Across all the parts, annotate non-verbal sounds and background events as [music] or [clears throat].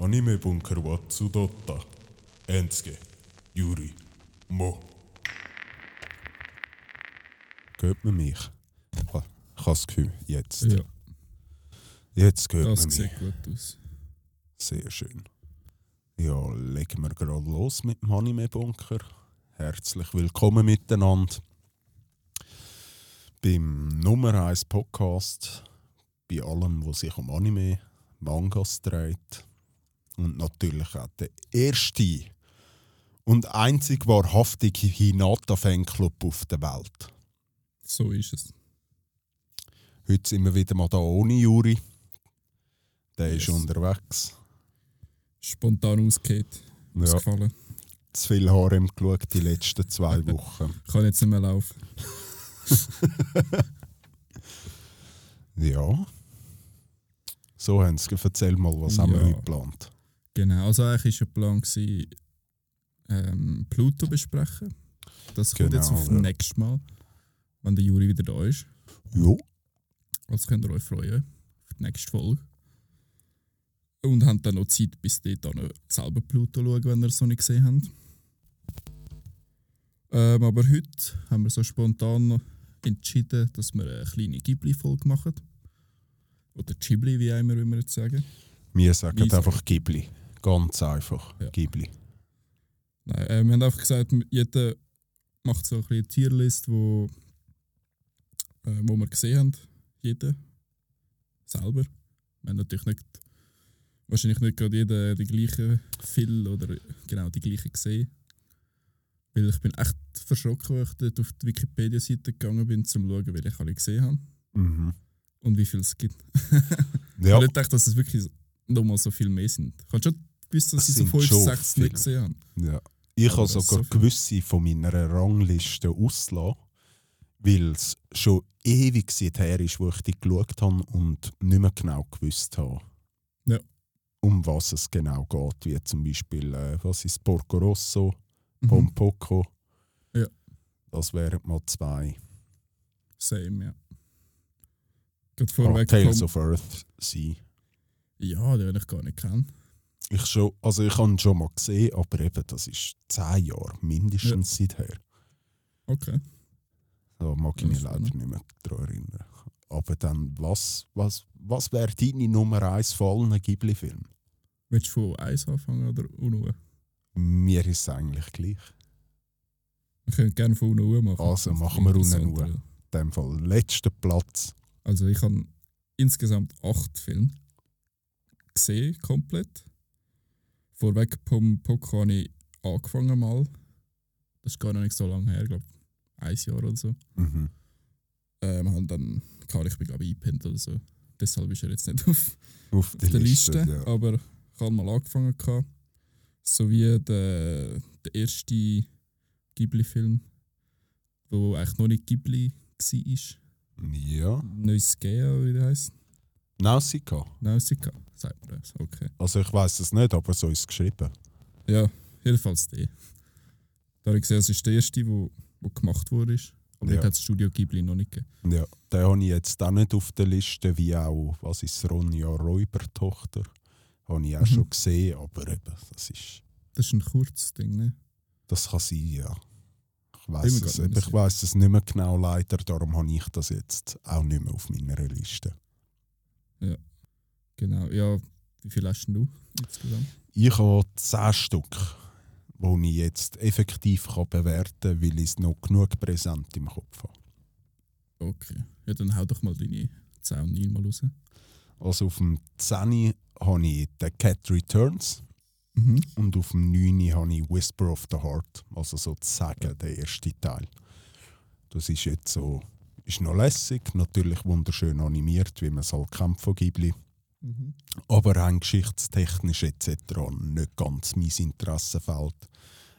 Anime Bunker wa Tsudotta. Ensuke. Yuri. Mo. Hört man mich? Ich ha- ich habe das Gefühl, jetzt. Ja, Jetzt hört das man mich. sieht gut aus. Sehr schön. Ja, legen wir gerade los mit dem Anime-Bunker. Herzlich willkommen miteinander beim Nummer 1 Podcast, bei allem, was sich um Anime, Mangas dreht. Und natürlich auch der erste und einzig wahrhaftige Hinata-Fanclub auf der Welt. So ist es. Heute sind wir wieder mal da ohne Juri. Der Yes. ist unterwegs. Spontan ausgeht. Ja. Ausgefallen. zu viel Harem geschaut die letzten zwei [laughs] Wochen. Kann jetzt nicht mehr laufen. [laughs] Ja. So, Hans, erzähl mal, was haben wir Ja. heute geplant? Genau, also eigentlich war der Plan, gewesen, ähm, Pluto besprechen. Das kommt jetzt Genau, auf ja. nächstes Mal, wenn der Juri wieder da ist. Ja. Also könnt ihr euch freuen auf die nächste Folge. Und habt dann noch Zeit, bis dort dann selber Pluto schauen, wenn ihr es noch nicht gesehen habt. Ähm, aber heute haben wir so spontan noch entschieden, dass wir eine kleine Ghibli-Folge machen. Oder Ghibli, wie immer, wie wir jetzt sagen. Wir sagen Wie sagen? einfach Ghibli. Ganz einfach. Ja. Ghibli. Nein, äh, wir haben einfach gesagt, jeder macht so ein bisschen eine Tierlist, wo, äh, wo wir gesehen haben. Jeder. Selber. Wir haben natürlich nicht, wahrscheinlich nicht gerade jeder die gleichen viel oder genau die gleichen gesehen. Weil ich bin echt verschrocken, als ich dort auf die Wikipedia-Seite gegangen bin, um zu schauen, welche ich alle gesehen habe Mhm. und wie viel es gibt. [laughs] Ich Ja, nicht gedacht, dass es wirklich nochmal so viel mehr sind. Ich habe schon gewusst, dass 5, schon 6 viele. nicht gesehen habe. ja. Ich habe sogar so gewisse von meiner Rangliste ausgelassen, weil es schon ewig seither ist, wo ich die geschaut habe und nicht mehr genau gewusst habe, Ja. um was es genau geht. Wie zum Beispiel, äh, was ist Porco Rosso? Mhm. Pompoko. Ja. Das wären mal zwei. Same, ja. Gerade vorweg. Tales of Earth sein. ja, den ich gar nicht kennen. Ich, schon, also ich habe ihn schon mal gesehen, aber eben, das ist zehn Jahre mindestens seither. Okay. Da mag ich Ja, mich leider nicht mehr daran erinnern. Aber dann, was, was, was wäre deine Nummer eins von allen Ghibli-Filmen? Willst du von 1 anfangen oder UNO? Mir ist es eigentlich gleich. Wir können gerne von UNO machen. Also machen wir. UNO. In dem Fall letzter Platz. Also ich habe insgesamt acht Filme gesehen, komplett. Vorweg Pom Poko habe ich angefangen mal. Das ist gar noch nicht so lange her, ich glaube ein Jahr oder so. Mhm. Ähm, haben dann, klar, ich bin glaube ich eingepennt oder so. Deshalb ist er jetzt nicht [laughs] auf Auf, auf der Liste. Liste, ja. aber ich habe mal angefangen. Gehabt. Sowie der, der erste Ghibli-Film, wo eigentlich noch nicht Ghibli war. ja. Neusgea, wie der heißt. Nausicaa. Nausicaa, sagt man das. Okay. Also ich weiß es nicht, aber so ist es geschrieben. Ja, jedenfalls der. Da habe ich gesehen, es ist der erste, wo, wo gemacht wurde. Aber Ja. hat das Studio Ghibli noch nicht gegeben. Ja, den habe ich jetzt auch nicht auf der Liste, wie auch, was ist Ronja Räubertochter. Habe ich auch Mhm. schon gesehen, aber eben, das ist, Das ist ein kurzes Ding, ne? das kann sein, ja. Ich weiß es, ich weiss es nicht mehr genau leider, darum habe ich das jetzt auch nicht mehr auf meiner Liste. Genau. Ja, wie viel hast denn du insgesamt? Ich habe 10 Stück, die ich jetzt effektiv kann bewerten kann, weil ich es noch genug präsent im Kopf habe. Okay. Ja, dann hau doch mal deine 10 und 9 mal raus. Also auf dem 10 habe ich «The Cat Returns», Mhm. Und auf dem 9. habe ich Whisper of the Heart, also sozusagen der erste Teil. Das ist jetzt so, ist noch lässig, natürlich wunderschön animiert, wie man es halt kennt von Ghibli. Mhm. Aber rein geschichtstechnisch etc. nicht ganz mein Interessenfeld.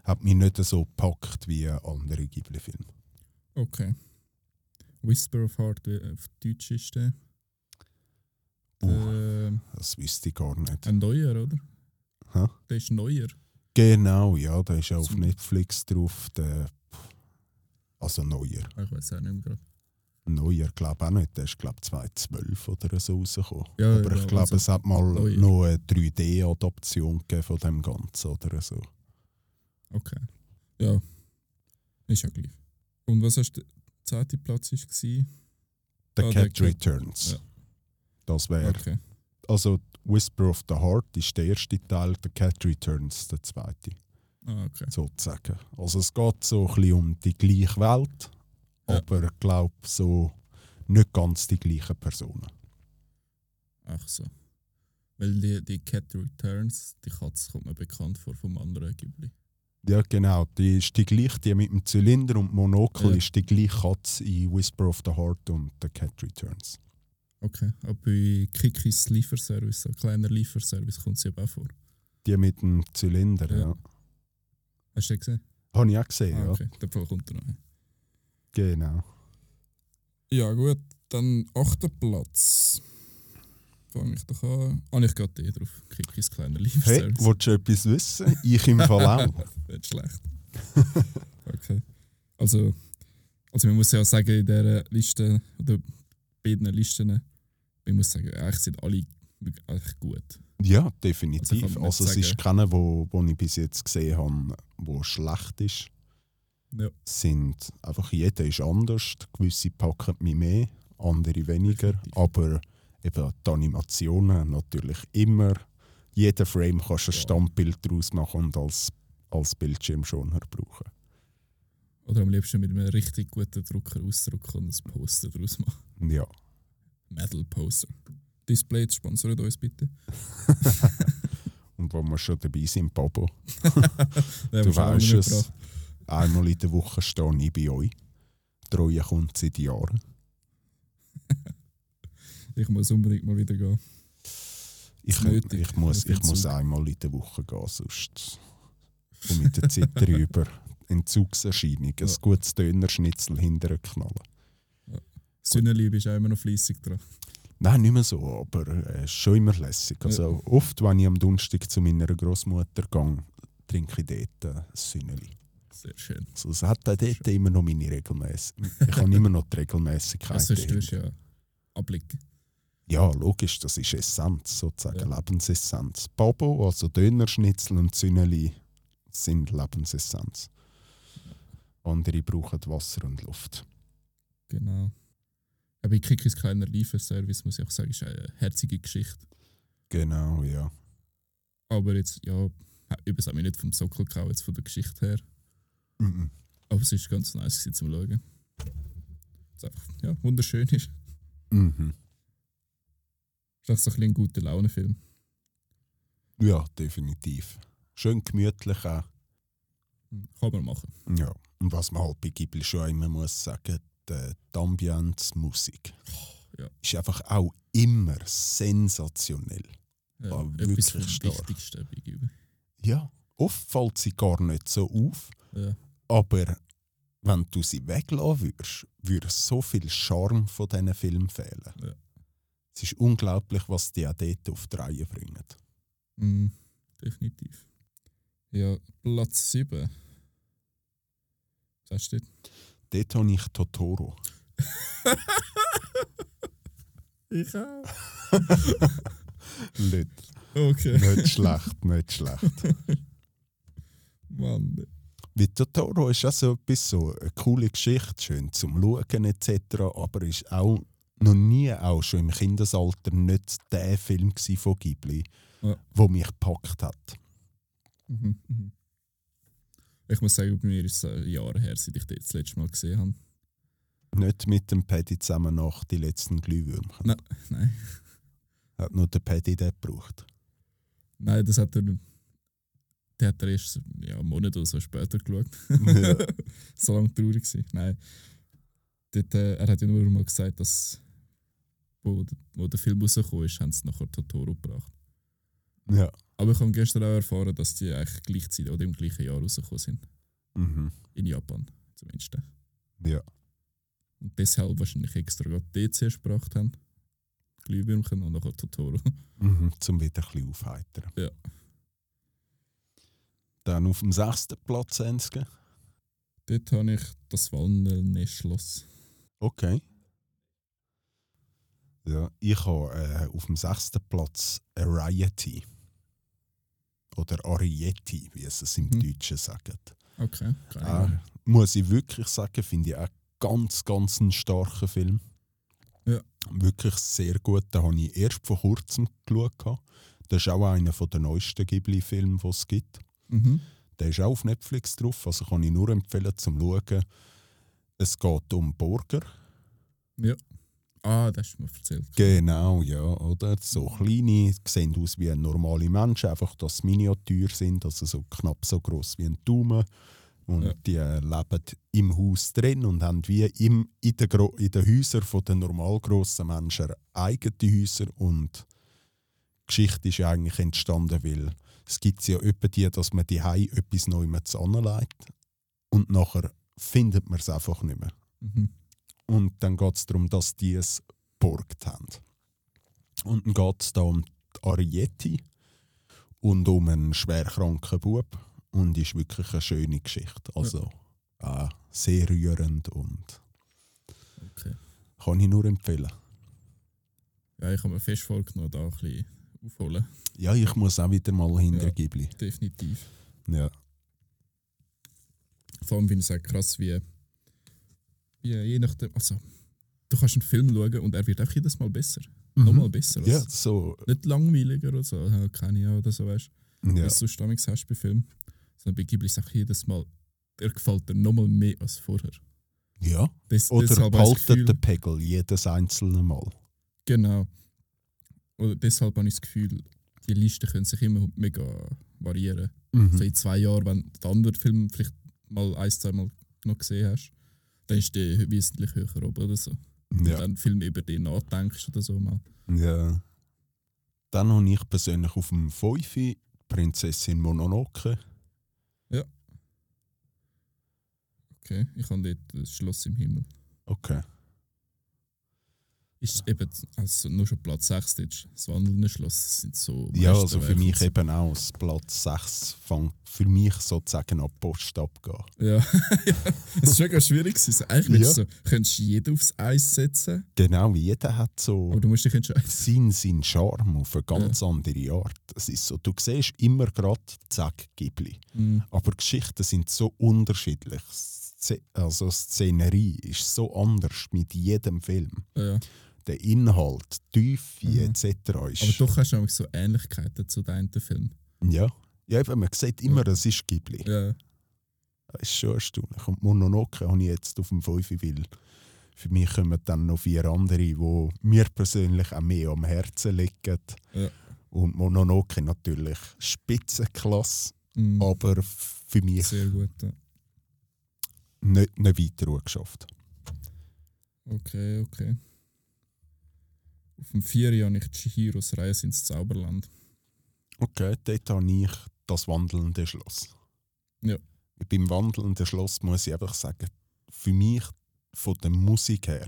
Hat mich nicht so gepackt wie andere Ghibli-Filme. Okay. Whisper of Heart, auf Deutsch ist der. Uh, der das wüsste ich gar nicht. ein neuer, oder? Hä? Der ist neuer. Genau, ja, da ist ja auf. Netflix drauf. Der, also neuer. Ah, Ich weiß auch nicht mehr gerade. Neuer glaube auch nicht. Der ist glaube 2012 oder so rausgekommen. Ja, Aber ja, ich glaube, also es hat mal noch eine 3D-Adaption gegeben von dem Ganzen oder so. Okay. Ja. Ist ja gleich. Und was hast du, der zweite Platz war? The Ah, der Cat Cat. Returns. Ja. Das wäre. Okay. Also Whisper of the Heart ist der erste Teil, The Cat Returns der zweite, Ah, okay. sozusagen. Also es geht so ein bisschen um die gleiche Welt, Ja. aber ich glaube so nicht ganz die gleichen Personen. Ach so. Weil die, die Cat Returns, die Katze kommt mir bekannt vor vom anderen Ghibli. Ja, genau. Die ist die gleiche, die mit dem Zylinder und Monokel Ja. ist die gleiche Katze in Whisper of the Heart und The Cat Returns. Okay. Aber bei Kikis Lieferservice, ein kleiner Lieferservice, kommt sie eben auch vor. Die mit dem Zylinder, ja. Ja. Hast du den gesehen? Habe ich auch gesehen, Ah, ja. okay. Der Fall kommt er noch. Genau. Ja, gut. Dann achter Platz. Fange ich doch an. Ah, ich gerade den drauf. Kikis kleiner Hey, Lieferservice. willst du etwas wissen? Ich im Fall auch. [laughs] Nicht schlecht. okay. Also, also man muss ja sagen, in dieser Liste, oder beiden Listen, ich muss sagen, eigentlich sind alle eigentlich gut. Ja, Also definitiv. man Also, nicht es ist sagen. keiner, wo, wo ich bis jetzt gesehen habe, wo schlecht ist. Ja. Sind einfach jeder ist anders. Gewisse packen mich mehr, andere weniger. Definitiv. Aber eben die Animationen natürlich immer. Jeder Frame kannst du ein. Standbild daraus machen und als, als Bildschirmschoner brauchen. Oder am liebsten mit einem richtig guten Drucker ausdrucken und ein Poster daraus machen. Ja. Metal Poster. Display sponsert uns bitte. [laughs] Und wo wir schon dabei sind, [laughs] haben du weißt es. Einmal in der Woche stehe ich bei euch. Treue kommt seit Jahren. [laughs] Ich muss unbedingt mal wieder gehen. Ich, ich, muss, ich muss einmal in der Woche gehen, sonst komme mit der Zeit [laughs] drüber. Entzugserscheinung, ein Ja. gutes Dönerschnitzel hinterher knallen. Sünnenliebe ist auch immer noch fleissig dran. Nein, nicht mehr so, aber äh, ist schon immer lässig. Also oft, wenn ich am Donnerstag zu meiner Großmutter gehe, trinke ich dort äh, ein Sünneli. Sehr schön. Also es hat auch dort immer noch meine Regelmäßigkeit. Ich habe immer noch die Regelmäßigkeit. [laughs] Also, du ja abblicken. Ja, logisch, das ist Essenz, sozusagen, Ja. Lebensessenz. Bobo, also Dönerschnitzel und Sünneli, sind Lebensessenz. Andere brauchen Wasser und Luft. Genau. Ja, bei Kikis kleiner Lieferservice muss ich auch sagen, ist eine herzige Geschichte. Genau, ja. Aber jetzt, ja, übrigens auch nicht vom Sockel gehauen, jetzt von der Geschichte her. Mhm. Aber es ist ganz nice gewesen zum Schauen. Es einfach, ja, wunderschön ist. Mhm. Ist auch so ein, ein guter Launefilm. Ja, definitiv. Schön gemütlich auch. Kann man machen. Ja. Und was man halt bei Ghibli schon immer muss sagen, die, die Ambience, Musik, ja. ist einfach auch immer sensationell. Ja, Ah, etwas wirklich vom stark. Wichtigsten bei Ghibli. Ja, oft fällt sie gar nicht so auf. Ja. Aber wenn du sie weglassen würdest, würde so viel Charme von diesen Film fehlen. Ja. Es ist unglaublich, was die auch dort auf die Reihe bringen. Mm, definitiv. Ja, Platz 7. Was hast du dort? Dort habe ich Totoro. [laughs] Ich auch. [laughs] nicht, Okay. nicht schlecht, nicht schlecht. [laughs] Mann. Wie Totoro ist auch so etwas so eine coole Geschichte, schön zum Schauen etc., aber ist auch noch nie, auch schon im Kindesalter, nicht der Film von Ghibli, Ja. wo mich gepackt hat. Mhm, mhm. Ich muss sagen, bei mir ist es äh, Jahre her, seit ich den das letzte Mal gesehen habe. Nicht mit dem Paddy zusammen nach die letzten Glühwürmchen. Nein, [laughs] nein. Hat nur der Paddy den gebraucht. Nein, das hat er. Der hat er erst ja, einen Monat oder so später geschaut. Ja. [laughs] so lange traurig gewesen. Nein. Dort, äh, er hat ja nur mal gesagt, dass. Wo, wo der Film rausgekommen ist, haben sie nachher Totoro gebracht. ja. Aber ich habe gestern auch erfahren, dass die eigentlich gleichzeitig oder im gleichen Jahr rausgekommen sind. Mhm. In Japan zumindest. Ja. Und deshalb wahrscheinlich extra gerade die zuerst gebracht haben. Glühwürmchen und nachher Totoro. Mhm. Zum wieder ein bisschen aufheitern. Ja. Dann auf dem sechsten Platz Enske. Dort habe ich das Walnelne-Schloss. Okay. Ja, ich habe äh, auf dem sechsten Platz Ariety. Oder Arietti, wie sie es im Mhm. Deutschen sagen. Okay, keine Äh, muss ich wirklich sagen, finde ich auch ganz, ganz einen starken Film. Ja. Wirklich sehr gut. Den habe ich erst vor kurzem geschaut. Das ist auch einer der neuesten Ghibli-Filme, die es gibt. Mhm. Der ist auch auf Netflix drauf, also kann ich nur empfehlen zum Schauen. Es geht um Burger. Ah, das hast du mir erzählt. Genau, ja, oder? So kleine, sehen aus wie normale Menschen, einfach dass sie miniatur sind, also so knapp so groß wie ein Daumen. Und Ja. die äh, leben im Haus drin und haben wie im, in den, Gro- in den Häusern der normal grossen Menschen eigene Häuser. Und die Geschichte ist ja eigentlich entstanden, weil es gibt ja etwa die, dass man die etwas Neues anlegt und nachher findet man es einfach nicht mehr. Mhm. Und dann geht es darum, dass die es geborgt haben. Und dann geht es da um die Arietti und um einen schwerkranken Bub. Und ist wirklich eine schöne Geschichte. Also äh, sehr rührend und Okay. kann ich nur empfehlen. Ja, ich habe mir fest vorgenommen, da ein bisschen aufholen. Ja, ich muss auch wieder mal hinter Ja. Ghibli. Definitiv. Ja. Vor allem finde ich es auch krass, wie, wie je nachdem. Also, du kannst einen Film schauen und er wird einfach jedes Mal besser. Nochmal besser. Mhm. Ja, Also, so. Nicht langweiliger oder so, keine Ahnung oder so, weißt du. Ja. Was du sonst hast bei Filmen. Sondern bei Ghibli einfach jedes Mal, er gefällt dir nochmal mehr als vorher. ja. Das, Oder behaltet den Pegel jedes einzelne Mal. Genau. Oder deshalb habe ich das Gefühl, die Listen können sich immer mega variieren. Mhm. So in zwei Jahren, wenn du den anderen Film vielleicht mal ein, zwei Mal noch gesehen hast, dann ist der wesentlich höher oben oder so. Wenn Ja. du dann Film über den nachdenkst oder so mal. Ja. Dann habe ich persönlich auf dem 5 Prinzessin Mononoke. Okay, ich habe dort das Schloss im Himmel. Okay. Ist eben, also nur schon Platz 6 dort, das wandelnde Schloss, sind so Ja, also für mich so. eben auch das Platz 6 fängt für mich sozusagen an die Post abgehen. Ja, [laughs] ja. es ist schon ganz schwierig. gewesen. Eigentlich Ja. so, könntest du jeden aufs Eis setzen, Genau, jeder hat so aber du musst dich entscheiden. seinen, seinen Charme auf eine ganz andere Art. Es ist so, du siehst immer gerade, zack, Ghibli. Mhm. Aber Geschichten sind so unterschiedlich. Also die Szenerie ist so anders mit jedem Film. Ja. Der Inhalt, die Tiefe Mhm. etc. ist... Aber doch hast du auch so Ähnlichkeiten zu den einen Film. Ja. ja, eben, man sieht immer, es ist Ghibli. Ja. Das ist schon erstaunlich. Und Mononoke habe ich jetzt auf dem 5 weil für mich kommen dann noch vier andere, die mir persönlich auch mehr am Herzen liegen. Ja. Und Mononoke natürlich Spitzenklasse, Mhm. aber für mich Sehr gut. Ja. nicht, nicht weiter geschafft. Okay, okay. Auf dem 4 habe ich Chihiros Reise ins Zauberland. Okay, dort habe ich das wandelnde Schloss. Ja. Beim wandelnden Schloss muss ich einfach sagen, für mich von der Musik her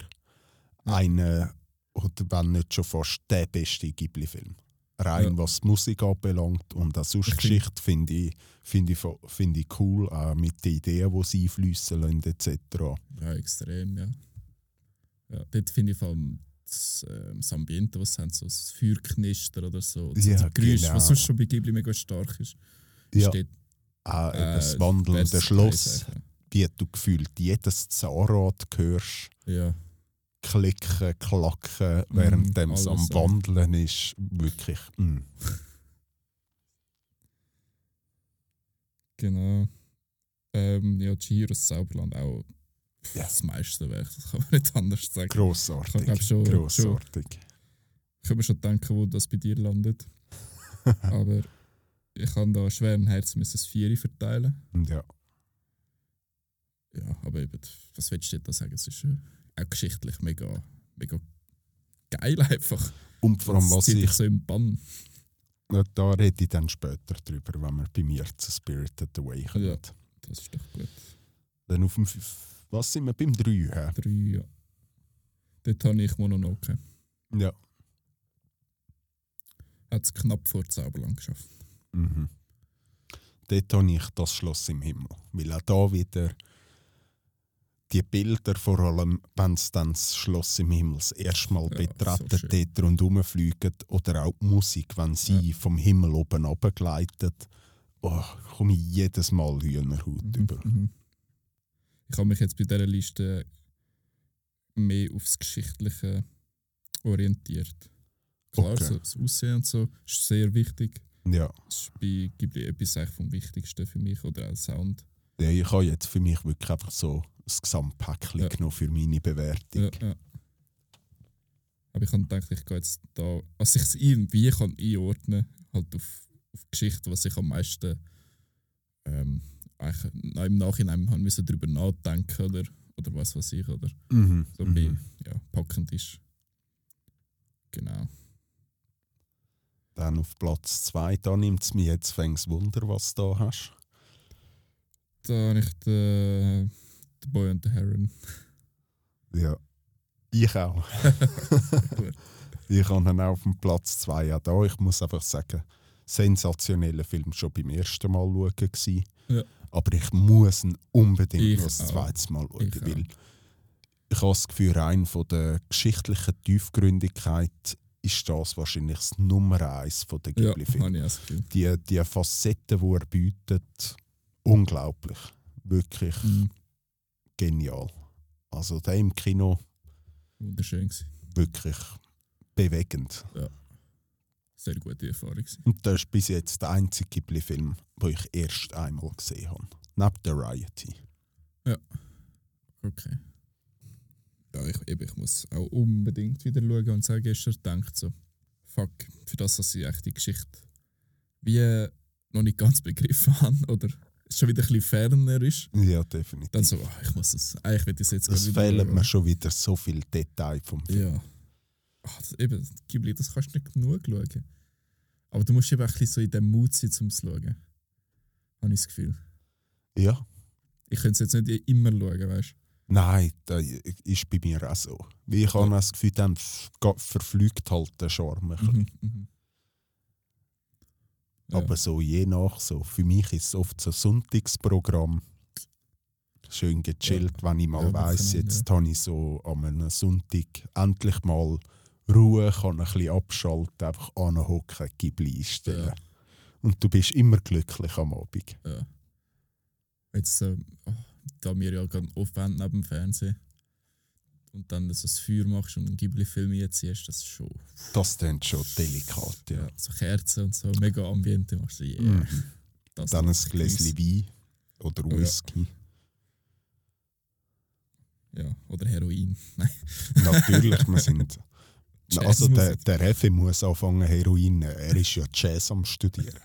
Ja. einer, oder wenn nicht schon fast der beste Ghibli-Film. Rein Ja. was die Musik anbelangt und auch sonst Ich Geschichte finde ich, find ich, find ich cool, auch mit den Ideen, die sie einfließen lassen etc. Ja, extrem, ja. ja dort finde ich vor allem das, ähm, das Ambiente, was haben, so das Feuerknister oder so. so Ja, die Geräusche, genau. was sonst schon bei Ghibli mega stark ist. Ja, Steht, auch äh, das wandelnde Schloss, wie du gefühlt jedes Zahnrad hörst. Ja, klicken, klacken, während es Mm, alles am so. Wandeln ist. Wirklich. Mm. [laughs] genau. Ähm, ja, Chihiros Zauberland auch Ja. das Meisterwerk, das kann man nicht anders sagen. Grossartig. Ich glaub schon- Grossartig. Ich kann mir schon denken, wo das bei dir landet. [laughs] Aber ich kann da schweren Herzen das Vieri verteilen. Ja. Ja, aber eben, was willst du da sagen? Es ist auch geschichtlich mega, mega geil einfach. Und vor allem, was ich. so im Bann. Da rede ich dann später drüber, wenn wir bei mir zu Spirited Away kommen. Ja. Das ist doch gut. Dann auf dem. Was sind wir beim 3? hä? Drei, ja. Dort habe ich Mononoke. Ja. Hat es knapp vor Zauberland geschafft. Mhm. Dort habe ich das Schloss im Himmel. Weil auch da wieder die Bilder, vor allem, wenn es dann das Schloss im Himmel das erste Mal Ja, betreten, so dort rundherum fliegen, oder auch die Musik, wenn sie vom Himmel oben runtergleitet, oh, komme ich jedes Mal Hühnerhaut über. Mhm. Ich habe mich jetzt bei dieser Liste mehr aufs Geschichtliche orientiert. Klar, Okay. so, das Aussehen und so ist sehr wichtig. Ja. Das ist bei Ghibli etwas eigentlich vom Wichtigsten für mich. Oder auch Sound. Ja, ich habe jetzt für mich wirklich einfach so das Gesamtpäckchen Ja. genommen für meine Bewertung. Ja, ja. Aber ich habe gedacht, ich gehe jetzt da, was ich es irgendwie kann einordnen halt auf, auf Geschichte, was ich am meisten ähm, eigentlich im Nachhinein haben müssen darüber nachdenken oder, oder was weiß ich, oder Mhm. so ein mhm. bisschen ja, packend ist. Genau. Dann auf Platz 2, da nimmt es mir jetzt fängs Wunder, was du da hast. Da habe ich den, den Boy and the Heron. Ja. Ich auch. [laughs] Ich habe ihn auch auf dem Platz 2 ja da. Ich muss einfach sagen, sensationeller Film schon beim ersten Mal schauen gewesen. Ja. Aber ich muss ihn unbedingt Ich noch das auch. zweite Mal schauen, Ich weil ich habe das Gefühl, rein von der geschichtlichen Tiefgründigkeit ist das wahrscheinlich das Nummer eins von der Ja, Ghibli-Filme. Gefühl. die, die Facetten, die er bietet, unglaublich. Wirklich Mhm. genial. Also der im Kino Wunderschön gewesen. wirklich bewegend. Sehr gute Erfahrung. gewesen. Und das ist bis jetzt der einzige Ghibli-Film, den ich erst einmal gesehen habe. Neben der Rioty. Okay. Ja, ich, eben, ich muss auch unbedingt wieder schauen und sagen, gestern gedacht so, fuck, für das, dass ich echt die Geschichte wie noch nicht ganz [laughs] begriffen habe oder es schon wieder ein bisschen ferner ist, Ja, definitiv. dann so, ah, ich muss es, eigentlich will ich es jetzt es fehlen mir schon wieder so viele Details vom Film. Ja. Ach, das, eben, Ghibli, das kannst du nicht genug schauen. Aber du musst eben ein bisschen so in dem Mut sein, um es zu schauen. Habe ich das Gefühl. Ja. Ich könnte es jetzt nicht immer schauen, weißt du? Nein, das ist bei mir auch so. Weil ich habe das Gefühl, dann verflügt halt der Charme. ein bisschen. Mhm. Mhm. Ja. Aber so je nach so. Für mich ist es oft so ein Sonntagsprogramm. Schön gechillt, wenn ich mal Ja, weiss, jetzt habe ich so an einem Sonntag endlich mal Ruhe, kann ein bisschen abschalten, einfach anhocken, Ghibli einstellen. Ja. Und du bist immer glücklich am Abend. Ja. Jetzt, äh, da wir ja gerade aufwenden neben dem Fernsehen und dann so das Feuer machst und einen Ghibli-Film einziehst, das ist schon. Das klingt schon delikat. Ja. Ja, so Kerzen und so, mega Ambiente machst du, yeah. Mhm. Dann ein Gläschen Wein oder ja. Whisky. Ja, oder Heroin. [laughs] Nein. Natürlich, wir sind. Also der, der Refe muss anfangen Heroin. Er ist ja Jazz am Studieren.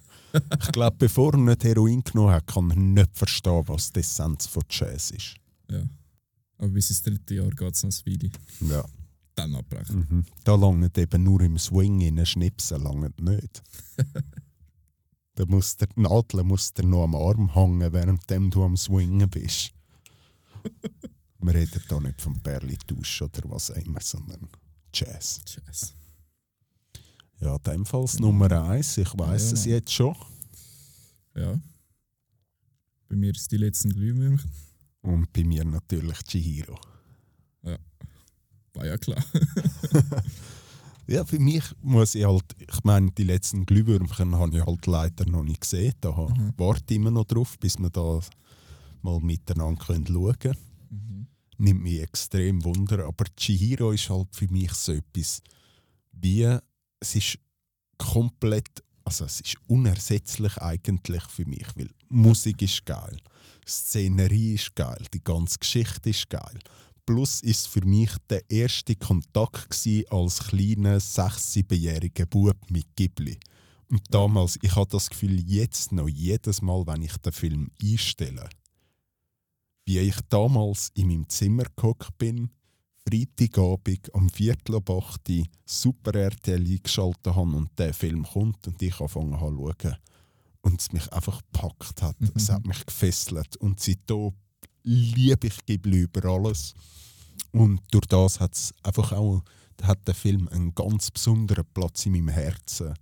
Ich glaube, bevor er nicht Heroin genommen hat, kann er nicht verstehen, was die Essenz von Jazz ist. Ja. Aber bis ins dritte Jahr geht es noch ein Weile. Ja. Dann abbrechen. Mhm. Da langt eben nur im Swing in Schnipsen langt nicht. [laughs] da muss der die Nadel muss dir noch am Arm hängen, während du am Swingen bist. [laughs] Wir reden hier nicht vom Perlitusch oder was auch immer, sondern Jazz. Jazz. Ja, in dem Fall das Nummer eins. Ich weiß Ja, es jetzt schon. Ja. Bei mir ist die letzten Glühwürmchen. Und bei mir natürlich Chihiro. War ja klar. [laughs] Ja, für mich muss ich halt, ich meine, die letzten Glühwürmchen habe ich halt leider noch nicht gesehen. Da Mhm. warte immer noch drauf, bis wir da mal miteinander können schauen können. Mhm. Nimmt mich extrem Wunder. Aber Chihiro ist halt für mich so etwas wie, es ist komplett, also es ist unersetzlich eigentlich für mich, weil Musik ist geil, Szenerie ist geil, die ganze Geschichte ist geil. Plus ist für mich der erste Kontakt als kleiner sechs-, siebenjähriger Bub mit Ghibli. Und damals, ich habe das Gefühl, jetzt noch jedes Mal, wenn ich den Film einstelle, wie ich damals in meinem Zimmer gehockt bin, Freitagabend am Viertel ab 8 Uhr Super RTL eingeschaltet habe und der Film kommt und ich angefangen habe zu schauen. Und es mich einfach gepackt hat. Es [laughs] hat mich gefesselt. Und seitdem liebe ich Ghibli über alles. Und durch das hat's einfach auch, hat der Film einen ganz besonderen Platz in meinem Herzen,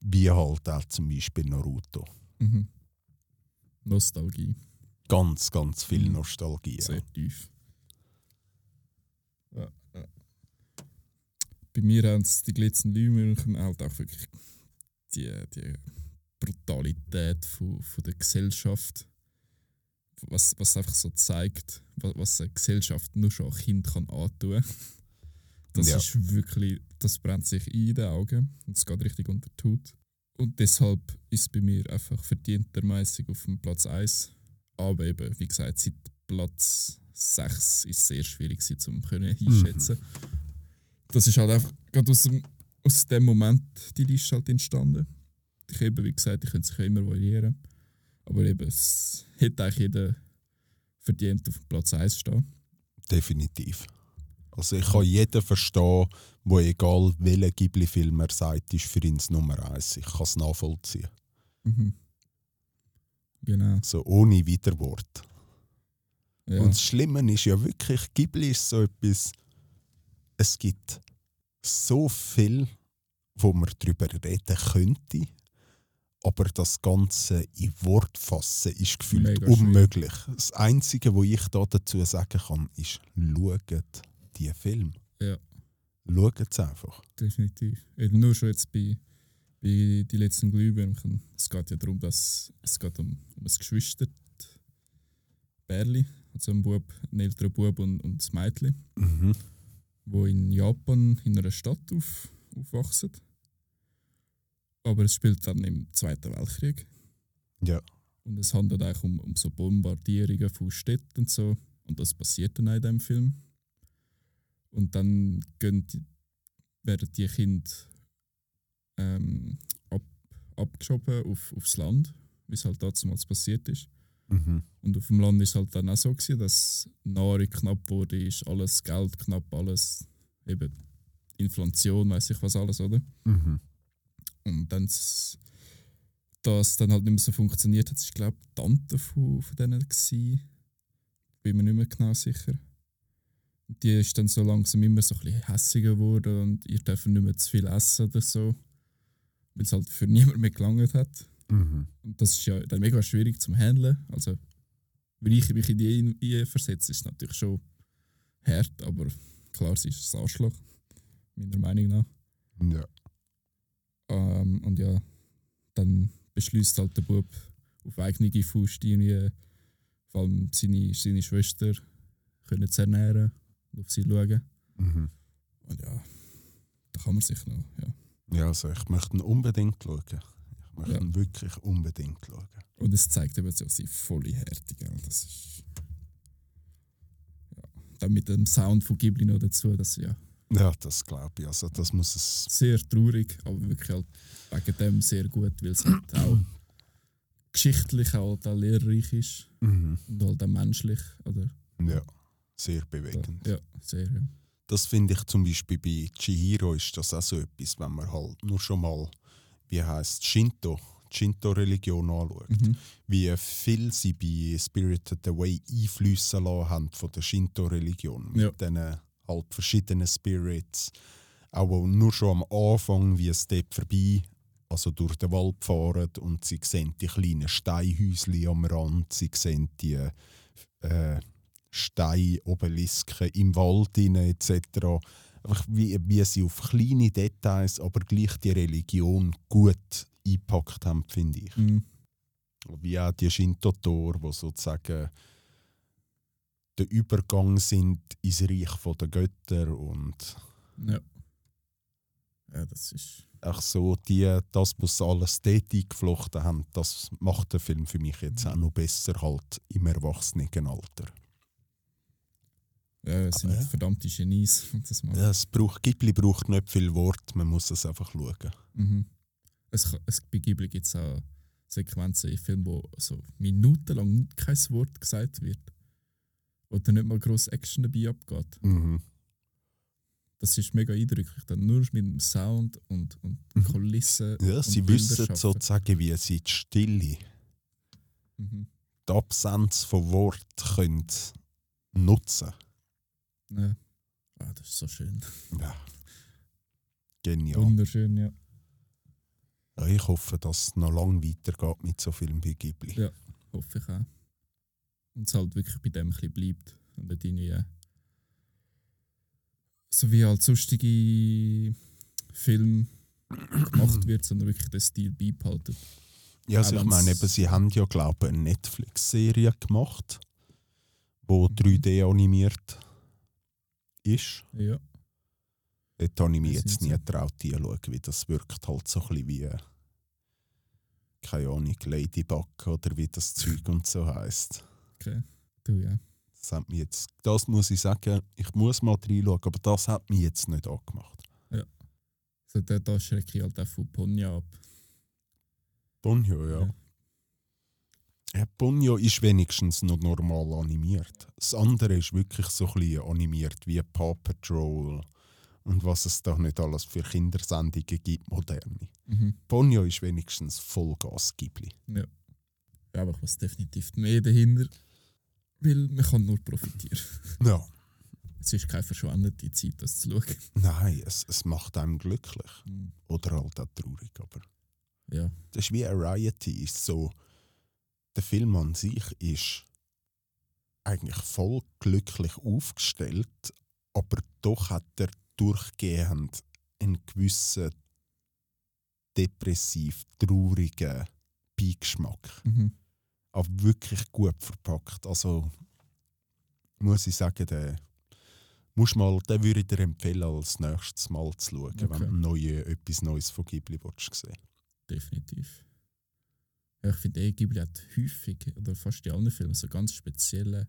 wie halt auch zum Beispiel Naruto. Mhm. Nostalgie ganz, ganz viel mhm. Nostalgie. Sehr tief. Ja, ja. Bei mir haben es die glitzenden Leumünchen halt auch wirklich die, die Brutalität von, von der Gesellschaft, was, was einfach so zeigt, was, was eine Gesellschaft nur schon ein Kind kann antun kann. Das ja. ist wirklich, das brennt sich in den Augen und es geht richtig unter die Haut. Und deshalb ist bei mir einfach verdientermäßig auf dem Platz 1 aber eben, wie gesagt, seit Platz 6 ist es sehr schwierig, sie zu können einschätzen. Das ist halt einfach gerade aus dem, aus dem Moment die Liste halt entstanden. Ich eben, wie gesagt, ich könnte sich immer variieren. Aber eben, es hätte eigentlich jeder verdient auf Platz 1 stehen. Definitiv. Also ich kann jeden verstehen, wo egal welchen Ghibli-Film er sagt, ist für ihn das Nummer eins. Ich kann es nachvollziehen. Mhm. Genau. So ohne Widerwort. Ja. Und das Schlimme ist ja wirklich, Ghibli ist so etwas, es gibt so viel, wo man darüber reden könnte, aber das Ganze in Wort fassen ist gefühlt Mega schwierig. unmöglich. Das Einzige, was ich da dazu sagen kann, ist, schaut die Film. Ja. Schaut es einfach. Definitiv. Nur schon jetzt bei, bei die letzten Glühbirnen. Es geht ja darum, dass es geht um, um ein Geschwister Bärli, also ein Bub, ein älterer Bub und, und das Mädchen, Mhm. wo in Japan in einer Stadt auf, aufwachsen. Aber es spielt dann im Zweiten Weltkrieg. Ja. Und es handelt eigentlich um, um so Bombardierungen von Städten und so. Und das passiert dann auch in diesem Film. Und dann gehen die, werden die Kinder ähm, ab, abgeschoben auf, aufs Land, wie es halt damals passiert ist. Mhm. Und auf dem Land ist halt dann auch so, gewesen, dass Nahrung knapp wurde, ist alles Geld knapp, alles eben Inflation, weiß ich was alles, oder? Mhm. Und dann das dann halt nicht mehr so funktioniert hat, ich glaube die Tante von, von denen gsi. Bin mir nicht mehr genau sicher. Die ist dann so langsam immer so ein bisschen hässiger geworden und ihr dürfen nicht mehr zu viel essen oder so. Weil es halt für niemand mehr gelangt hat. Mhm. Und das ist ja dann mega schwierig zum Handeln. Also, wenn ich mich in die ein versetze, ist es natürlich schon hart, aber klar, sie ist ein Arschloch. Meiner Meinung nach. Ja. Ähm, und ja, dann beschließt halt der Bub auf eigene Faust irgendwie, vor allem seine, seine Schwester können zu ernähren und auf sie schauen. Mhm. Und ja, da kann man sich noch, ja. Ja, also ich möchte ihn unbedingt schauen. Ich möchte Ja. ihn wirklich unbedingt schauen. Und es zeigt eben so seine volle Härte, gell? Das ist. Ja. Dann mit dem Sound von Ghibli noch dazu, das ja Ja, das glaube ich. Also das muss es. sehr traurig, aber wirklich halt wegen dem sehr gut, weil es halt [clears throat] auch geschichtlich halt auch lehrreich ist Mhm. und halt auch menschlich, oder? Ja, sehr bewegend. Ja, sehr, ja. Das finde ich zum Beispiel bei Chihiro ist das auch so etwas, wenn man halt nur schon mal, wie heißt Shinto, die Shinto-Religion anschaut. Mhm. Wie viel sie bei Spirited Away Einflüsse lassen haben von der Shinto-Religion. Mit Ja. diesen halt verschiedenen Spirits. Auch nur schon am Anfang, wie es dort vorbei, also durch den Wald fahren und sie sehen die kleinen Steinhäuschen am Rand, sie sehen die äh, Steinobelisken im Wald etc. Einfach wie, wie sie auf kleine Details, aber gleich die Religion gut eingepackt haben, finde ich. Mhm. Wie auch die Shinto-Tor, die sozusagen der Übergang sind ins Reich der Götter und Ja. Ja, das ist. auch so die, das, was alles dort eingeflochten haben, das macht den Film für mich jetzt auch noch besser halt im Erwachsenenalter. Ja, es sind ja. verdammte Genies. [laughs] Das machen. Ja, es braucht, Ghibli braucht nicht viel Wort, man muss es einfach schauen. Mhm. Es, es, bei Ghibli gibt es auch Sequenzen in Filmen, wo so minutenlang kein Wort gesagt wird. Dann nicht mal gross Action dabei abgeht. Mhm. Das ist mega eindrücklich. Dann nur mit dem Sound und, und Mhm. Kulissen. Ja, und sie Bilder wissen schaffen. sozusagen, wie sie die Stille, Mhm. die Absenz von Wort können nutzen Ja. Ah, das ist so schön. Ja. Genial. Wunderschön, ja. Ja, ich hoffe, dass es noch lange weitergeht mit so Filmen wie Ghibli. Ja. Hoffe ich auch. Und es halt wirklich bei dem ein bisschen bleibt. Und nicht irgendwie so wie halt sonstige Filme gemacht wird, sondern wirklich den Stil beibehalten. Ja, also ich meine, eben, sie haben ja, glaube ich, eine Netflix-Serie gemacht, wo 3D animiert ist. Ja. Dort habe ich mich jetzt nie getraut, hinzuschauen, wie das wirkt. Halt so ein bisschen wie, keine Ahnung, Ladybug oder wie das Zeug und so heisst. Okay. Du, ja. Das, hat mich jetzt, das muss ich sagen, ich muss mal reinschauen, aber das hat mich jetzt nicht angemacht. So, da, da schrecke ich halt auch von Ponja ab. Ponyo, ja. Ja. Ja. Ponyo ist wenigstens noch normal animiert. Das andere ist wirklich so ein animiert wie Paw Patrol und was es da nicht alles für Kindersendungen gibt, moderne. Mhm. Ponyo ist wenigstens Vollgas Ghibli. Ja. Einfach was definitiv mehr dahinter. Weil man kann nur profitieren. [laughs] Ja. Es ist keine verschwendete Zeit, das zu schauen. Nein, es, es macht einem glücklich. Mhm. Oder halt auch traurig. Aber Ja. das ist wie Variety. Ist so, der Film an sich ist eigentlich voll glücklich aufgestellt, aber doch hat er durchgehend einen gewissen depressiv traurigen Beigeschmack. Mhm. Aber wirklich gut verpackt. Also muss ich sagen, den, musst mal, den würde ich dir empfehlen, als nächstes Mal zu schauen, Okay. wenn du neue, etwas Neues von Ghibli willst sehen Definitiv. Ich finde, eh, Ghibli hat häufig, oder fast in allen Filmen, so ganz spezielle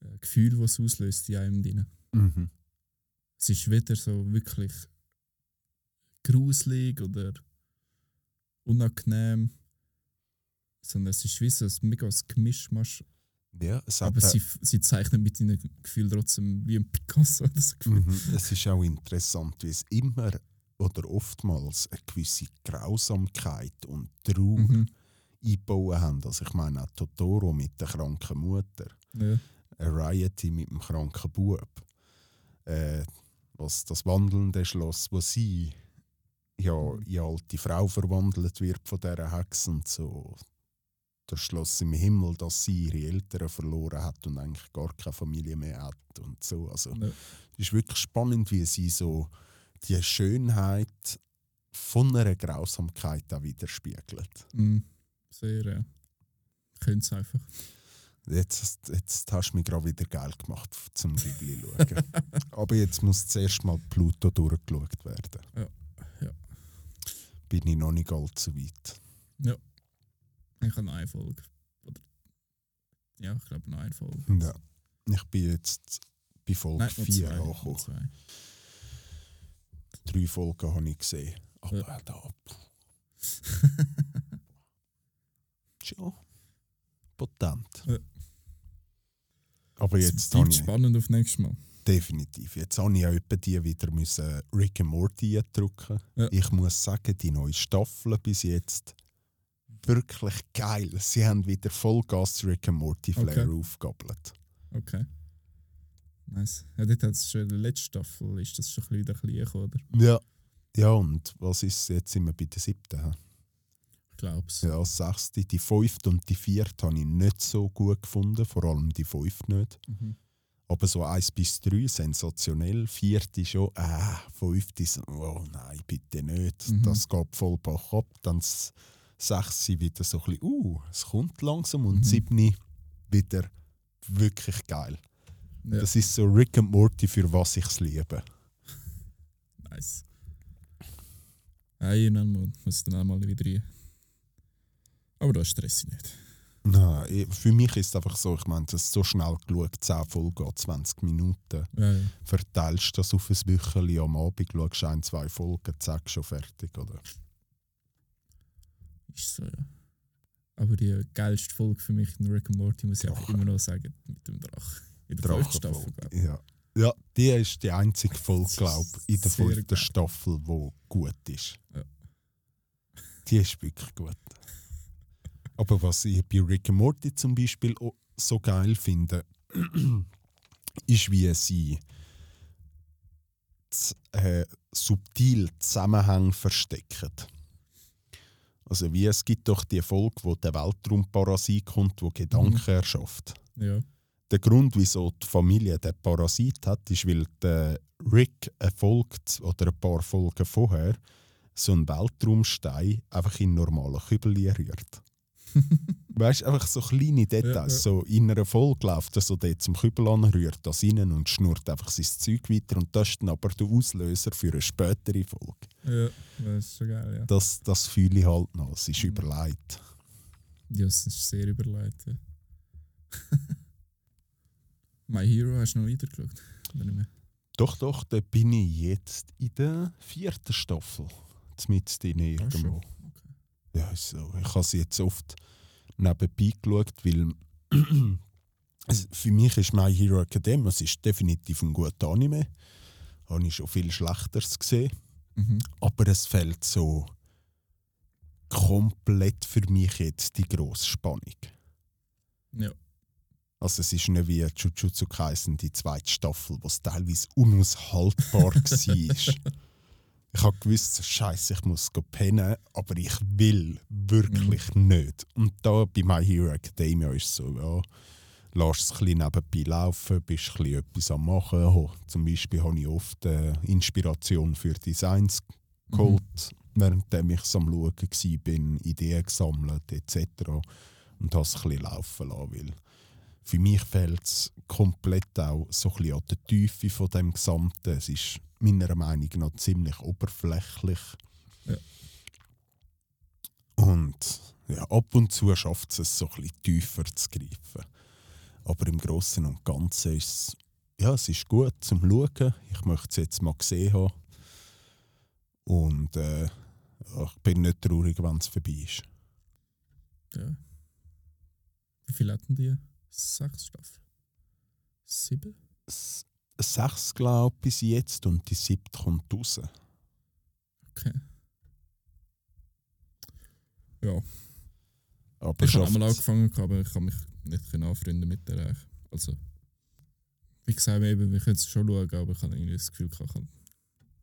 äh, Gefühle, die es auslöst in einem drin. mhm. Es ist weder so wirklich gruselig oder unangenehm, sondern es ist wie so ein mega Gemischmasch. Ja, es hat Aber sie, sie zeichnen mit ihren Gefühlen trotzdem wie ein Picasso [laughs] das Gefühl. Mhm. Es ist auch interessant, wie es immer oder oftmals eine gewisse Grausamkeit und Trauer Mhm. eingebaut haben. Also ich meine auch Totoro mit der kranken Mutter, Ja. Variety mit dem kranken Bub, äh, was das wandelnde Schloss, wo sie ja in eine alte Frau verwandelt wird von dieser Hexe und so das Schloss im Himmel, dass sie ihre Eltern verloren hat und eigentlich gar keine Familie mehr hat und so. Also Ja. es ist wirklich spannend, wie sie so die Schönheit von einer Grausamkeit auch widerspiegelt. Mhm. Sehr, ja. Könnte es einfach. Jetzt, jetzt hast du mich gerade wieder geil gemacht zum Ghibli schauen. [laughs] Aber jetzt muss zuerst mal Pluto durchgeschaut werden. Ja, ja. Bin ich noch nicht allzu weit. Ich habe eine Folge. Ja, ich glaube eine Folge. Ja. Ich bin jetzt bei Folge Nein, nur 4 zwei, nur angekommen. Drei Folgen habe ich gesehen. Aber Ja. da. Schon [laughs] potent. Ja. Aber jetzt habe ich spannend auf nächstes Mal. definitiv. Jetzt habe ich auch etwa die wieder müssen Rick and Morty drücken. Ja. Ich muss sagen, die neue Staffel bis jetzt wirklich geil. Sie haben wieder Vollgas Rick and Morty Flair Okay. aufgabelt. Okay. Nice. Ja, dort hat es schon in der letzten Staffel, ist das schon ein bisschen gekommen, oder? Ja. Ja, und was ist jetzt? Sind wir bei der siebten? Ich glaube es. Ja, das sechste. Die fünfte und die vierte habe ich nicht so gut gefunden, vor allem die fünfte nicht. Mhm. Aber so eins bis drei sensationell, vierte schon, äh, fünfte, oh nein, bitte nicht, Mhm. das geht voll Bach ab. Dann das sechste wieder so ein bisschen, uh, es kommt langsam und Mhm. siebni wieder wirklich geil. Ja, Das ist so Rick and Morty, für was ich es liebe. nice. Irgendwann mu- muss ich dann auch mal wieder rein. Aber da stress ich nicht. Nein, für mich ist es einfach so, ich meine, das ist so schnell geschaut, 10 Folgen, 20 Minuten. Ja, ja. Verteilst das auf ein Wöcheli am Abend, schaust ein, zwei Folgen, zack, schon fertig, oder? Ist so, ja. Aber die geilste Folge für mich in Rick and Morty muss ich einfach immer noch sagen, mit dem Drache. In der fünften Staffel, glaube ich. Ja. ja, die ist die einzige Folge, glaube ich, in der fünften. Staffel, die gut ist. Ja. Die ist wirklich gut. Aber was ich bei Rick and Morty zum Beispiel so geil finde, [clears throat] ist, wie sie z- äh, subtil Zusammenhänge verstecken. Also wie es gibt doch die Folge, wo der Weltraumparasit kommt, wo Gedanken erschafft Ja. Der Grund, wieso die Familie den Parasit hat, ist, weil der Rick erfolgt oder ein paar Folgen vorher so einen Weltraumstein einfach in normalen Kübel rührt. [laughs] weißt du, einfach so kleine Details. Ja, ja. So in einer Folge läuft er so dort zum Kübel an, rührt das rein und schnurrt einfach sein Zeug weiter. Und das ist dann aber der Auslöser für eine spätere Folge. Ja, das ist schon geil, ja. Das, das fühle ich halt noch. Es ist Mhm. überlegt. Ja, es ist sehr überlegt. Ja. [laughs] My Hero hast du noch weitergeschaut? Oder nicht mehr? Doch, doch, da bin ich jetzt in der vierten Staffel. Mit drin irgendwo. Okay. Ja, ist so. Ich habe sie jetzt oft nebenbei geschaut, weil [clears throat] also für mich ist My Hero Academia es ist definitiv ein guter Anime. Habe ich schon viel Schlechteres gesehen. Mhm. Aber es fehlt so komplett für mich jetzt die grosse Spannung. Ja. Also es ist nicht wie Jujutsu Kaisen, die zweite Staffel, was teilweise unaushaltbar [laughs] war. Ich habe gewusst, Scheiße, ich muss pennen, aber ich will wirklich nicht. Und da bei My Hero Academia ist es so, ja, lass es ein bisschen nebenbei laufen, bist ein bisschen etwas am machen. Ho, zum Beispiel habe ich oft äh, Inspiration für Designs geholt, währenddem ich es am Schauen war, Ideen gesammelt etc. Und es ein bisschen laufen lassen, weil für mich fehlt es komplett auch so ein bisschen an der Tiefe von dem Gesamten. Es ist meiner Meinung nach ziemlich oberflächlich. Ja. Und ja, ab und zu schafft es es so ein bisschen tiefer zu greifen. Aber im Großen und Ganzen ist es, ja, es ist gut zum Schauen. Ich möchte es jetzt mal gesehen haben. Und äh, ich bin nicht traurig, wenn es vorbei ist. ja. Wie viel hatten die? Sechs Staffeln? Sieben? S- Sechs, glaube ich, bis jetzt und die siebte kommt raus. Okay. Ja, Aber ich habe einmal angefangen, aber ich kann mich nicht anfreunden mit der eigentlich. Also, wie gesagt, eben, wir können es schon schauen, aber ich habe irgendwie das Gefühl, ich habe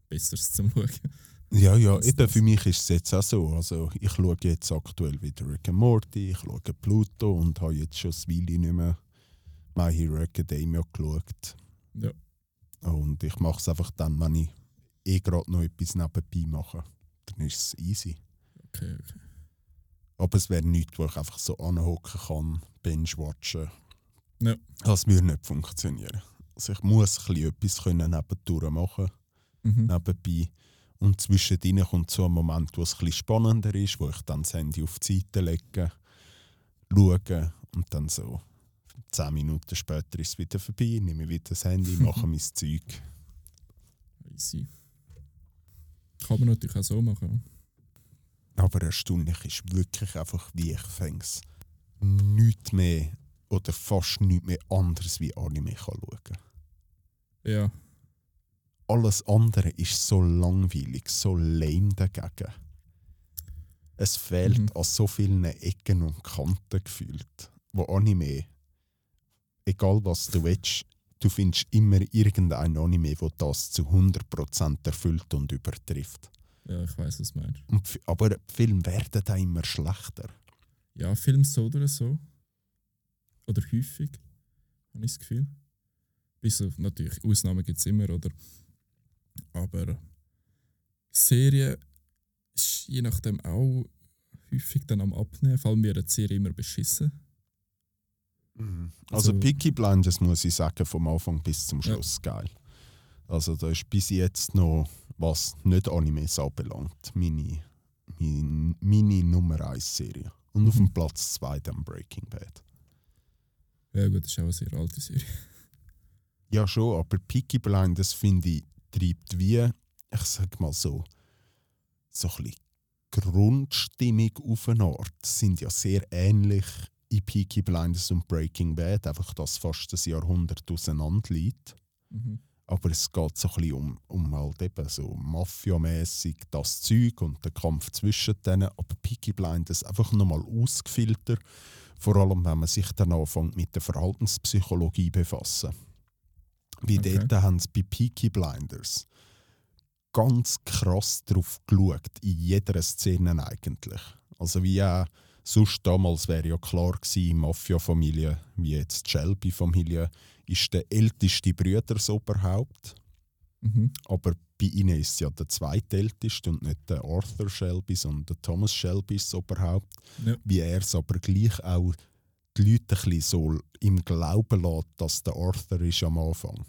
Besseres zum [laughs] Schauen. Ja, ja, Das- eben das- für mich ist es jetzt auch so. Also ich schaue jetzt aktuell wieder Rick and Morty, ich schaue Pluto und habe jetzt schon ein Weile nicht mehr My Hero Academia geschaut. Ja. Und ich mache es einfach dann, wenn ich eh gerade noch etwas nebenbei mache. Dann ist es easy. Okay, okay. Aber es wäre nichts, wo ich einfach so anhocken kann, binge-watchen. Ja. Das würde nicht funktionieren. Also ich muss ein bisschen etwas können nebendurch machen Mhm. nebenbei. Und zwischendrin kommt so ein Moment, wo es ein bisschen spannender ist, wo ich dann das Handy auf die Seite lege, schaue und dann so zehn Minuten später ist es wieder vorbei, nehme wieder das Handy, [laughs] mache mein Zeug. Easy. Kann man natürlich auch so machen. Aber erstaunlich ist wirklich einfach, wie ich fäng's nichts mehr oder fast nichts mehr anderes wie Anime kann schauen. Ja, Alles andere ist so langweilig, so lame dagegen. Es fehlt Mhm. an so vielen Ecken und Kanten gefühlt. Wo Anime, egal was du willst, du findest immer irgendein Anime, wo das zu 100% erfüllt und übertrifft. ja, ich weiß, was du meinst. Und, aber Filme werden dann immer schlechter. Ja, Film so oder so. Oder häufig, habe ich das Gefühl. Bis auf, natürlich, Ausnahmen gibt es immer, oder? Aber Serie ist je nachdem auch häufig dann am Abnehmen, vor allem wird die Serie immer beschissen. Also, Also- Peaky Blinders muss ich sagen, vom Anfang bis zum Schluss geil. Also da ist bis jetzt noch, was nicht Animes anbelangt, meine, meine, meine Nummer 1 Serie. Und auf Mhm. dem Platz 2 dann Breaking Bad. Ja gut, das ist auch eine sehr alte Serie. Ja schon, aber Peaky Blinders finde ich, treibt wie, ich sag mal so, so ein bisschen Grundstimmung auf eine Art. Sind ja sehr ähnlich in Peaky Blinders und Breaking Bad, einfach dass fast ein Jahrhundert auseinander liegt. Mhm. Aber es geht so ein bisschen um, um halt eben so Mafia-mässig das Zeug und der Kampf zwischen denen. Aber Peaky Blinders einfach nochmal ausgefiltert. Vor allem, wenn man sich dann anfängt mit der Verhaltenspsychologie befassen. Wie Okay. dort haben sie bei Peaky Blinders ganz krass drauf geschaut, in jeder Szene eigentlich. Also wie auch Sonst damals wäre ja klar gewesen, Mafia-Familie, wie jetzt die Shelby-Familie, ist der älteste Bruder das Oberhaupt. Mhm. Aber bei ihnen ist ja der zweitälteste und nicht der Arthur Shelby, sondern der Thomas Shelby das Oberhaupt. Ja. Wie er es aber gleich auch die Leute ein bisschen so im Glauben lässt, dass der Arthur ist am Anfang.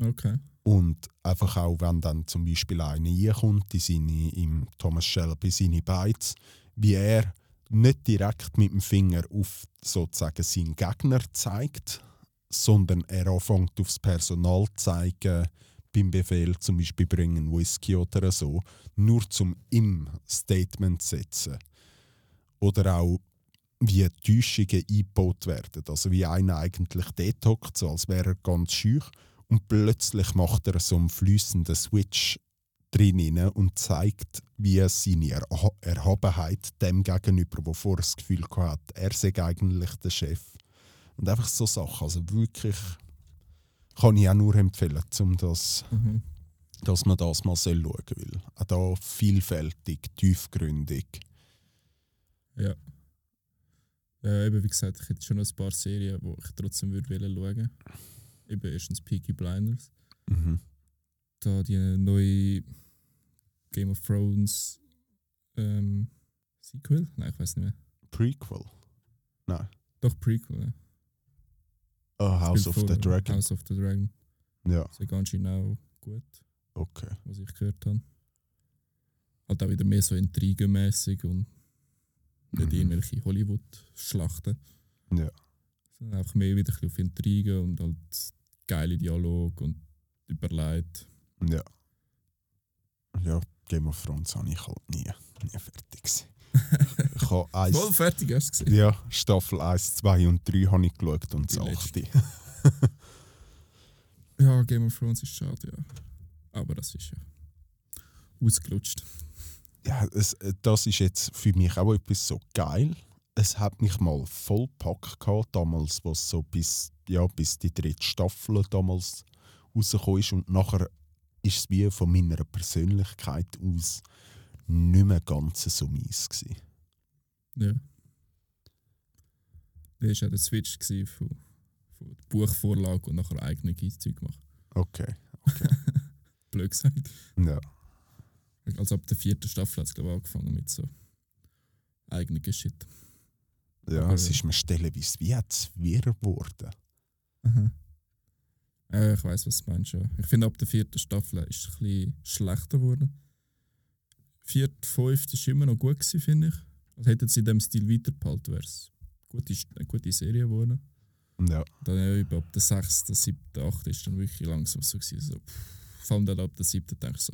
Okay. Und einfach auch, wenn dann zum Beispiel einer reinkommt, in seine, im Thomas Shelby seine Beiz, wie er nicht direkt mit dem Finger auf sozusagen seinen Gegner zeigt, sondern er anfängt aufs Personal zu zeigen, beim Befehl zum Beispiel bringen Whisky oder so, nur zum im Statement zu setzen. Oder auch wie Täuschungen eingebaut werden. Also wie einer eigentlich dort hockt, so als wäre er ganz schüch und plötzlich macht er so einen fließenden Switch drin und zeigt, wie er seine Erha Erhabenheit dem gegenüber, wo vorher das Gefühl hat, er sei eigentlich der Chef. Und einfach so Sachen. Also wirklich kann ich auch nur empfehlen, um das, Mhm. dass man das mal schauen. Weil auch da vielfältig, tiefgründig. Ja. Ja, eben wie gesagt, ich hätte schon noch ein paar Serien, die ich trotzdem würde wollen schauen. Eben erstens Peaky Blinders. Mhm. Da die neue Game of Thrones ähm, Sequel? Nein, ich weiß nicht mehr. Prequel. Doch Prequel. Ja. Ah, House of the vor Dragon. House of the Dragon. Ja, Das ist ganz genau gut, okay. was ich gehört habe. Halt auch wieder mehr so intrigenmäßig und nicht Mhm. irgendwelche Hollywood-Schlachten. Ja. Sondern einfach mehr wieder ein bisschen auf Intrigen und halt geile Dialog und überlegt. Ja. Ja, Game of Thrones habe ich halt nie, nie fertig gesehen. [laughs] ich habe eins, Voll fertig du gesehen. ja, Staffel 1, 2 und 3 habe ich geschaut und Die das letzte. 8. [laughs] Ja, Game of Thrones ist schade, ja. Aber das ist ja ausgelutscht. Ja, es, äh, das ist jetzt für mich auch etwas so geil. Es hat mich mal voll gepackt gehabt, damals, was so bis, ja, bis die dritte Staffel damals rausgekommen ist. Und nachher ist es wie von meiner Persönlichkeit aus nicht mehr ganz so mies gewesen. Ja. Das war auch der Switch von, von der Buchvorlage und nachher eigene Zeug machen. Okay. [laughs] Blöd gesagt. Ja. Also ab der vierten Staffel hat es glaube ich angefangen mit so eigenen Shit. Ja, Aber- es ist mir stellenweise wie jetzt wirr geworden. Aha. Ja, ich weiß, was du meinst. Ja. Ich finde, ab der vierten Staffel ist es ein bisschen schlechter geworden. Vierte, fünfte war immer noch gut, gewesen, finde ich. Also hätten sie in dem Stil weitergehalten, wäre es eine gute, eine gute Serie geworden. Ja. Dann ja, über ab der sechsten, siebten, achten ist dann wirklich langsam so gewesen. So, pff, vor allem dann ab der siebten denke ich so.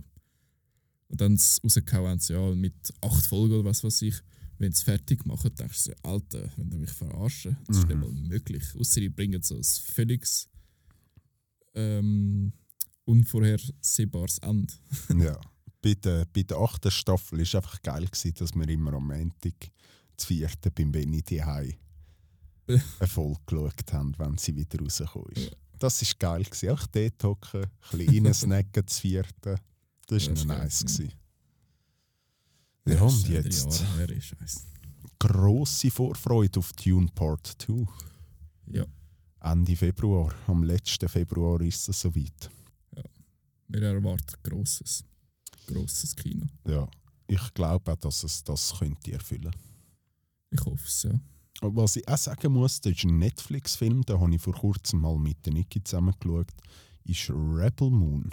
Und dann rausgehauen sie ja mit acht Folgen oder was weiß ich. Wenn sie es fertig machen, denkst du Alter, wenn du mich verarschen, das ist nicht Mhm. mal möglich. Außer die bringen so ein völliges ähm, unvorhersehbares Ende. [laughs] ja. Bei der, bei der achten Staffel war es einfach geil, gewesen, dass wir immer am Montag, das vierte, beim Benny [laughs] eine Folge geschaut haben, wenn sie wieder rausgekommen ist. Ja. Das war geil. Gewesen. Auch dort hocken, ein bisschen [laughs] reinsnacken, das vierte. Das Ja, war ist noch nice. gewesen. Ja, und jetzt Jahre her, ist grosse Vorfreude auf Dune Part 2. Ja, Ende Februar. Am letzten Februar ist es soweit. wir erwarten grosses, grosses Kino. Ja. Ich glaube auch, dass es das könnte erfüllen Ich hoffe es, ja. Was ich auch sagen muss, das ist ein Netflix-Film, den habe ich vor kurzem mal mit der Niki zusammen geschaut, ist Rebel Moon.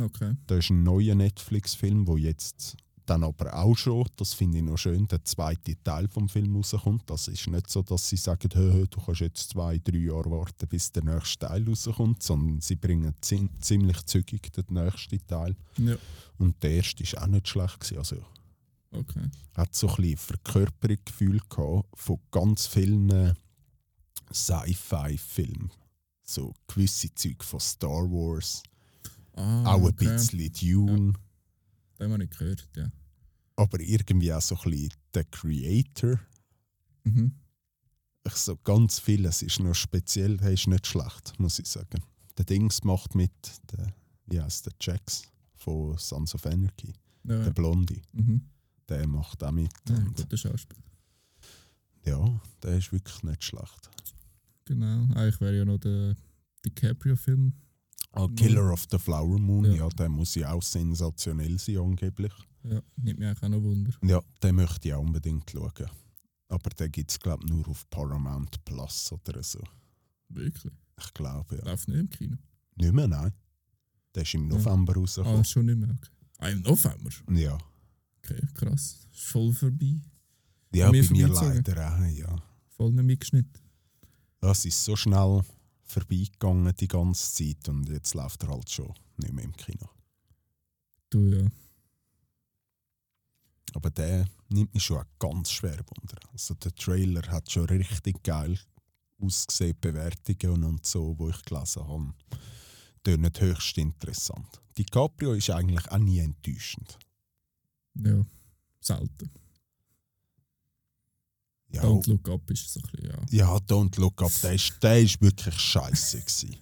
Okay. Das ist ein neuer Netflix-Film, wo jetzt dann aber auch schon, das finde ich noch schön, der zweite Teil vom Film rauskommt. Das ist nicht so, dass sie sagen, hö, du kannst jetzt zwei, drei Jahre warten, bis der nächste Teil rauskommt, sondern sie bringen zi ziemlich zügig den nächsten Teil. Ja, Und der erste ist auch nicht schlecht. Gewesen. Also okay. hat so ein bisschen Verkörperungsgefühl gehabt von ganz vielen Sci-Fi-Filmen. So gewisse Zeug von Star Wars, Ah, auch ein okay. bisschen Dune, Den habe ich gehört, ja. aber irgendwie auch so ein bisschen der Creator. Mhm. Ich so ganz vieles ist noch speziell, der ist nicht schlecht, muss ich sagen. Der Dings macht mit, der, wie heißt der Jax von Sons of Anarchy, Ja, der ja. Blondie. Mhm. der macht auch mit. Ja, und guter Schauspieler. ja, der ist wirklich nicht schlecht. Genau. Eigentlich wäre ja noch der DiCaprio-Film. Ah, Killer of the Flower Moon, ja. Ja. der muss ja auch sensationell sein angeblich. Ja, nimmt mich eigentlich auch noch Wunder. Ja, den möchte ich auch unbedingt schauen. Aber den gibt es glaube ich nur auf Paramount Plus oder so. Wirklich. Ich glaube ja. Läuft nicht im Kino. Nicht mehr, nein. Der ist im November Ah, rausgekommen. schon nicht mehr. Okay. Ah, im November. Ja. Okay, krass. Ist voll vorbei. Ja, mir bei mir leider auch, ja. Voll nicht mitgeschnitten. Das ist so schnell vorbeigegangen die ganze Zeit und jetzt läuft er halt schon nicht mehr im Kino. Du ja. Aber der nimmt mich schon auch ganz schwer wunder. Also der Trailer hat schon richtig geil ausgesehen, Bewertungen und so, wo ich gelesen habe. Tönen höchst interessant. DiCaprio ist eigentlich auch nie enttäuschend. Ja. Selten. Ja, Don't Look Up ist so ein bisschen, ja. ja Don't Look Up, der ist, der ist wirklich scheiße. gewesen.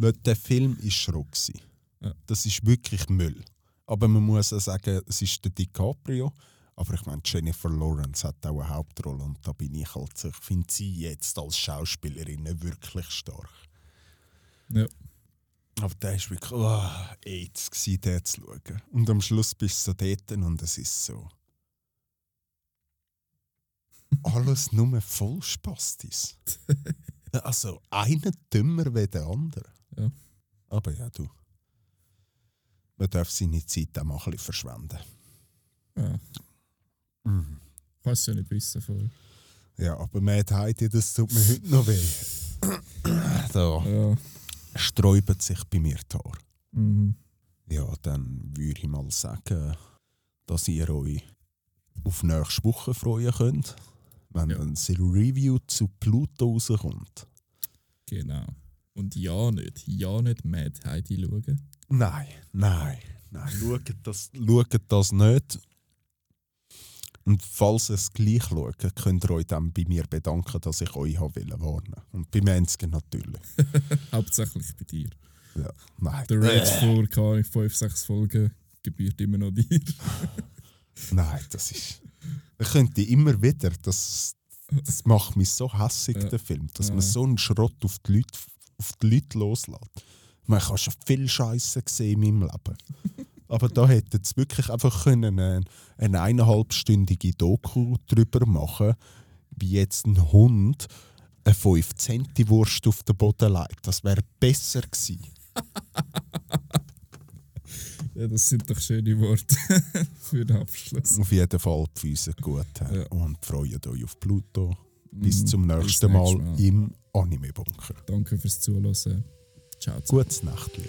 Schau, [laughs] der Film war Schrott. gewesen. Ja. Das ist wirklich Müll. Aber man muss auch sagen, es ist der DiCaprio. Aber ich meine, Jennifer Lawrence hat auch eine Hauptrolle und da bin ich halt ich finde sie jetzt als Schauspielerin wirklich stark. Ja. Aber der ist wirklich oh, AIDS, gewesen, den zu schauen. Und am Schluss bist du so dort und es ist so. Alles nur voll Spastis. [laughs] also einer dümmer wie der andere. Ja. Aber ja, du. Man darf seine Zeit auch mal ein bisschen verschwenden. ja. Mhm. Kannst du ja nicht wissen vorher. Ja, aber Mad Heidi, das tut mir heute noch weh. [clears throat] da Ja. sträuben sich bei mir die Haare. Mhm. Ja, dann würde ich mal sagen, dass ihr euch auf nächste Woche freuen könnt, wenn Ja. das Review zu Pluto rauskommt. Genau. Und ja nicht, ja nicht Mad Heidi schauen. Nein, nein, nein, schaut das, schaut das nicht. Und falls ihr es gleich schaut, könnt ihr euch dann bei mir bedanken, dass ich euch habe warnen Und bei Mensken natürlich. [laughs] Hauptsächlich bei dir. Ja, nein. Der Äh, vor, keine Ahnung, 5, 6 Folgen gebührt immer noch dir. [laughs] Nein, das ist. Ich könnte immer wieder, das, das macht mich so hässig, Ja. der Film, dass Ja. man so einen Schrott auf die Leute, auf die Leute loslässt. Man kann schon viel Scheiße gesehen in meinem Leben. [laughs] Aber da hätte es wirklich einfach können eine, eine eineinhalbstündige Doku drüber machen, wie jetzt ein Hund eine 5 Centi Wurst auf den Boden legt. Das wäre besser gewesen. [laughs] Ja, das sind doch schöne Worte [laughs] für den Abschluss. Auf jeden Fall Füße gut. Ja. Und freut euch auf Pluto. Bis Mhm. zum Bis nächsten Mal Mal. im Anime-Bunker. Danke fürs Zuhören. Ciao. Gutes Nachtli.